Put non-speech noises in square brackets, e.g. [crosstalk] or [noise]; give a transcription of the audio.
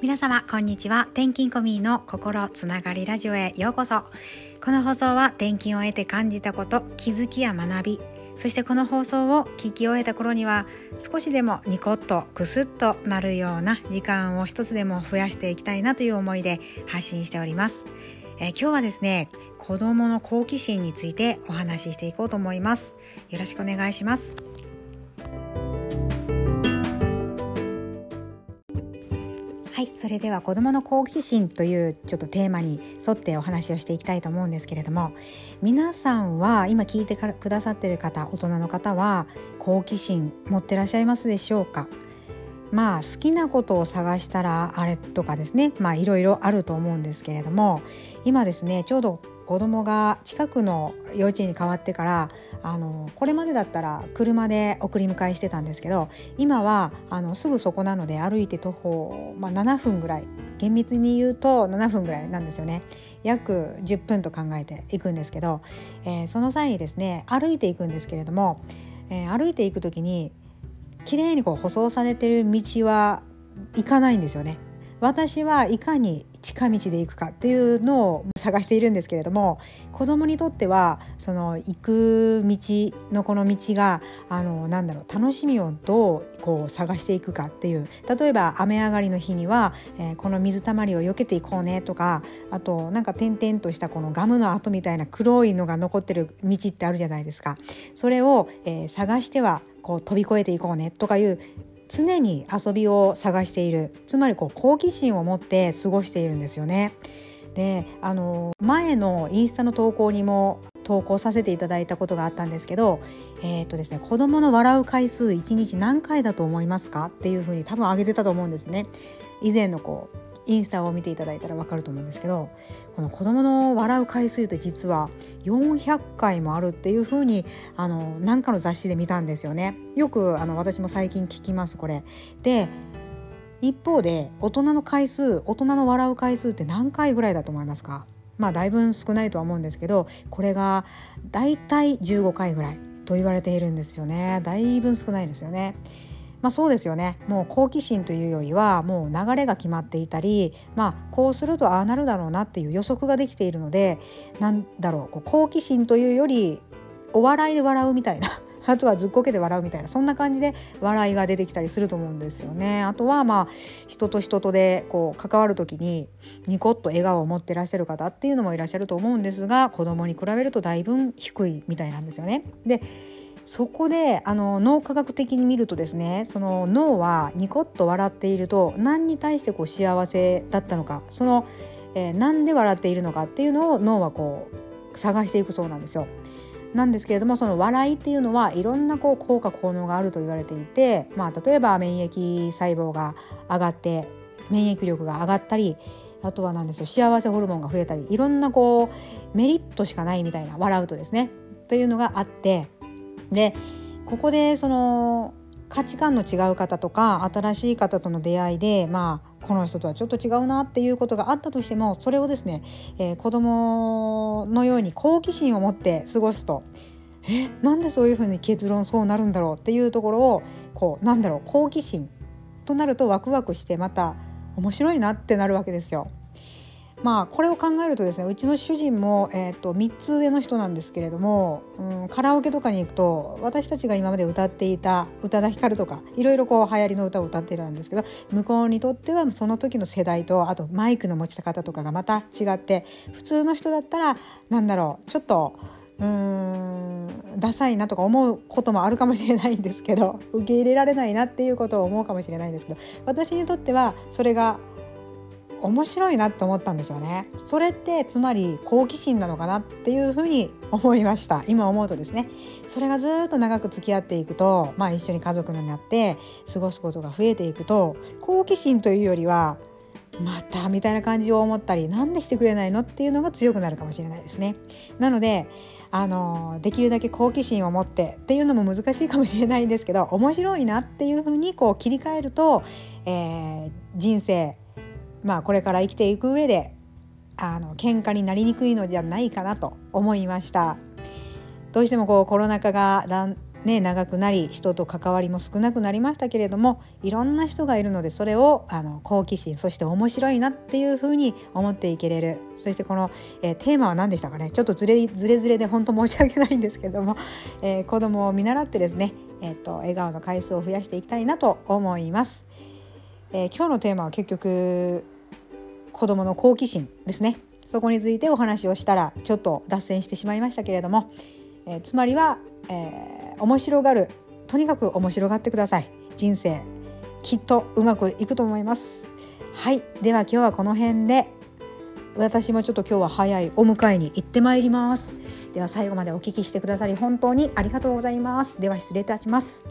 皆様こんにちは。転勤コミーの心つながりラジオへようこそ。この放送は転勤を得て感じたこと気づきや学びそしてこの放送を聞き終えた頃には少しでもニコッとクスッとなるような時間を一つでも増やしていきたいなという思いで発信しております、え、今日はですね子供の好奇心についてお話ししていこうと思います。よろしくお願いします。はい、それでは子どもの好奇心というちょっとテーマに沿ってお話をしていきたいと思うんですけれども皆さんは今聞いてくださってる方大人の方は好奇心持ってらっしゃいますでしょうか？まあ好きなことを探したらあれとかですねまあいろいろあると思うんですけれども今ですねちょうど子供が近くの幼稚園に変わってからあのこれまでだったら車で送り迎えしてたんですけど今はあのすぐそこなので歩いて徒歩、まあ、7分ぐらい厳密に言うと7分ぐらいなんですよね。約10分と考えていくんですけど、えー、その際にですね歩いていくんですけれども、えー、歩いていく時に綺麗にこう舗装されてる道は行かないんですよね。私はいかに近道で行くかっていうのを探しているんですけれども子供にとってはその行く道のこの道があのなんだろう楽しみをどうこう探していくかっていう例えば雨上がりの日には、えー、この水たまりを避けていこうねとかあとなんか点々としたこのガムの跡みたいな黒いのが残ってる道ってあるじゃないですか。それを、えー、探してはこう飛び越えていこうねとかいう常に遊びを探しているつまりこう好奇心を持って過ごしているんですよね。であの前のインスタの投稿にも投稿させていただいたことがあったんですけど、えーとですね、子どもの笑う回数1日何回だと思いますかっていうふうに多分挙げてたと思うんですね。以前のこうインスタを見ていただいたら分かると思うんですけどこの子どもの笑う回数って実は400回もあるっていうふうにあのなんかの雑誌で見たんですよね。よくあの私も最近聞きますこれ。で一方で大人の回数大人の笑う回数って何回ぐらいだと思いますか？まあだいぶ少ないとは思うんですけどこれがだいたい15回ぐらいと言われているんですよねだいぶ少ないですよね。まあ、そうですよねもう好奇心というよりはもう流れが決まっていたり、まあ、こうするとああなるだろうなっていう予測ができているのでなんだろうこう好奇心というよりお笑いで笑うみたいな [laughs] あとはずっこけて笑うみたいなそんな感じで笑いが出てきたりすると思うんですよね。あとはまあ人と人とでこう関わる時にニコッと笑顔を持ってらっしゃる方っていうのもいらっしゃると思うんですが子供に比べるとだいぶ低いみたいなんですよね。でそこであの脳科学的に見るとですねその脳はニコッと笑っていると何に対してこう幸せだったのかその、えー、何で笑っているのかっていうのを脳はこう探していくそうなんですよ。なんですけれどもその笑いっていうのはいろんなこう効果効能があると言われていて、まあ、例えば免疫細胞が上がって免疫力が上がったりあとは何ですよ幸せホルモンが増えたりいろんなこうメリットしかないみたいな笑うとですねというのがあってでここでその価値観の違う方とか新しい方との出会いでまあこの人とはちょっと違うなっていうことがあったとしてもそれをですね、えー、子供のように好奇心を持って過ごすとえなんでそういうふうに結論そうなるんだろうっていうところをこうなんだろう好奇心となるとワクワクしてまた面白いなってなるわけですよ。まあこれを考えるとですねうちの主人も、えーと、3つ上の人なんですけれども、うん、カラオケとかに行くと私たちが今まで歌っていた宇多田ヒカルとかいろいろこう流行りの歌を歌ってたんですけど向こうにとってはその時の世代とあとマイクの持ち方とかがまた違って普通の人だったらなんだろうちょっとうーんダサいなとか思うこともあるかもしれないんですけど受け入れられないなっていうことを思うかもしれないんですけど私にとってはそれが面白いなって思ったんですよね。それってつまり好奇心なのかなっていうふうに思いました。今思うとですね。それがずっと長く付き合っていくとまあ一緒に家族になって過ごすことが増えていくと好奇心というよりはまたみたいな感じを思ったりなんでしてくれないのっていうのが強くなるかもしれないですね。なのであのできるだけ好奇心を持ってっていうのも難しいかもしれないんですけど面白いなっていうふうにこう切り替えると、えー、人生まあ、これから生きていく上であの喧嘩になりにくいのではないかなと思いました。どうしてもこうコロナ禍がだん、ね、長くなり人と関わりも少なくなりましたけれどもいろんな人がいるのでそれをあの好奇心そして面白いなっていうふうに思っていけれるそしてこの、えー、テーマは何でしたかね？ちょっとずれずれずれで本当申し訳ないんですけども、えー、子供を見習ってですね、えーと、笑顔の回数を増やしていきたいなと思います。えー、今日のテーマは結局子供の好奇心ですね。そこについてお話をしたらちょっと脱線してしまいましたけれども、えー、つまりは、えー、面白がる。とにかく面白がってください。人生きっとうまくいくと思います。はい。では今日はこの辺で。私もちょっと今日は早いお迎えに行ってまいります。では最後までお聞きしてくださり本当にありがとうございます。では失礼いたします。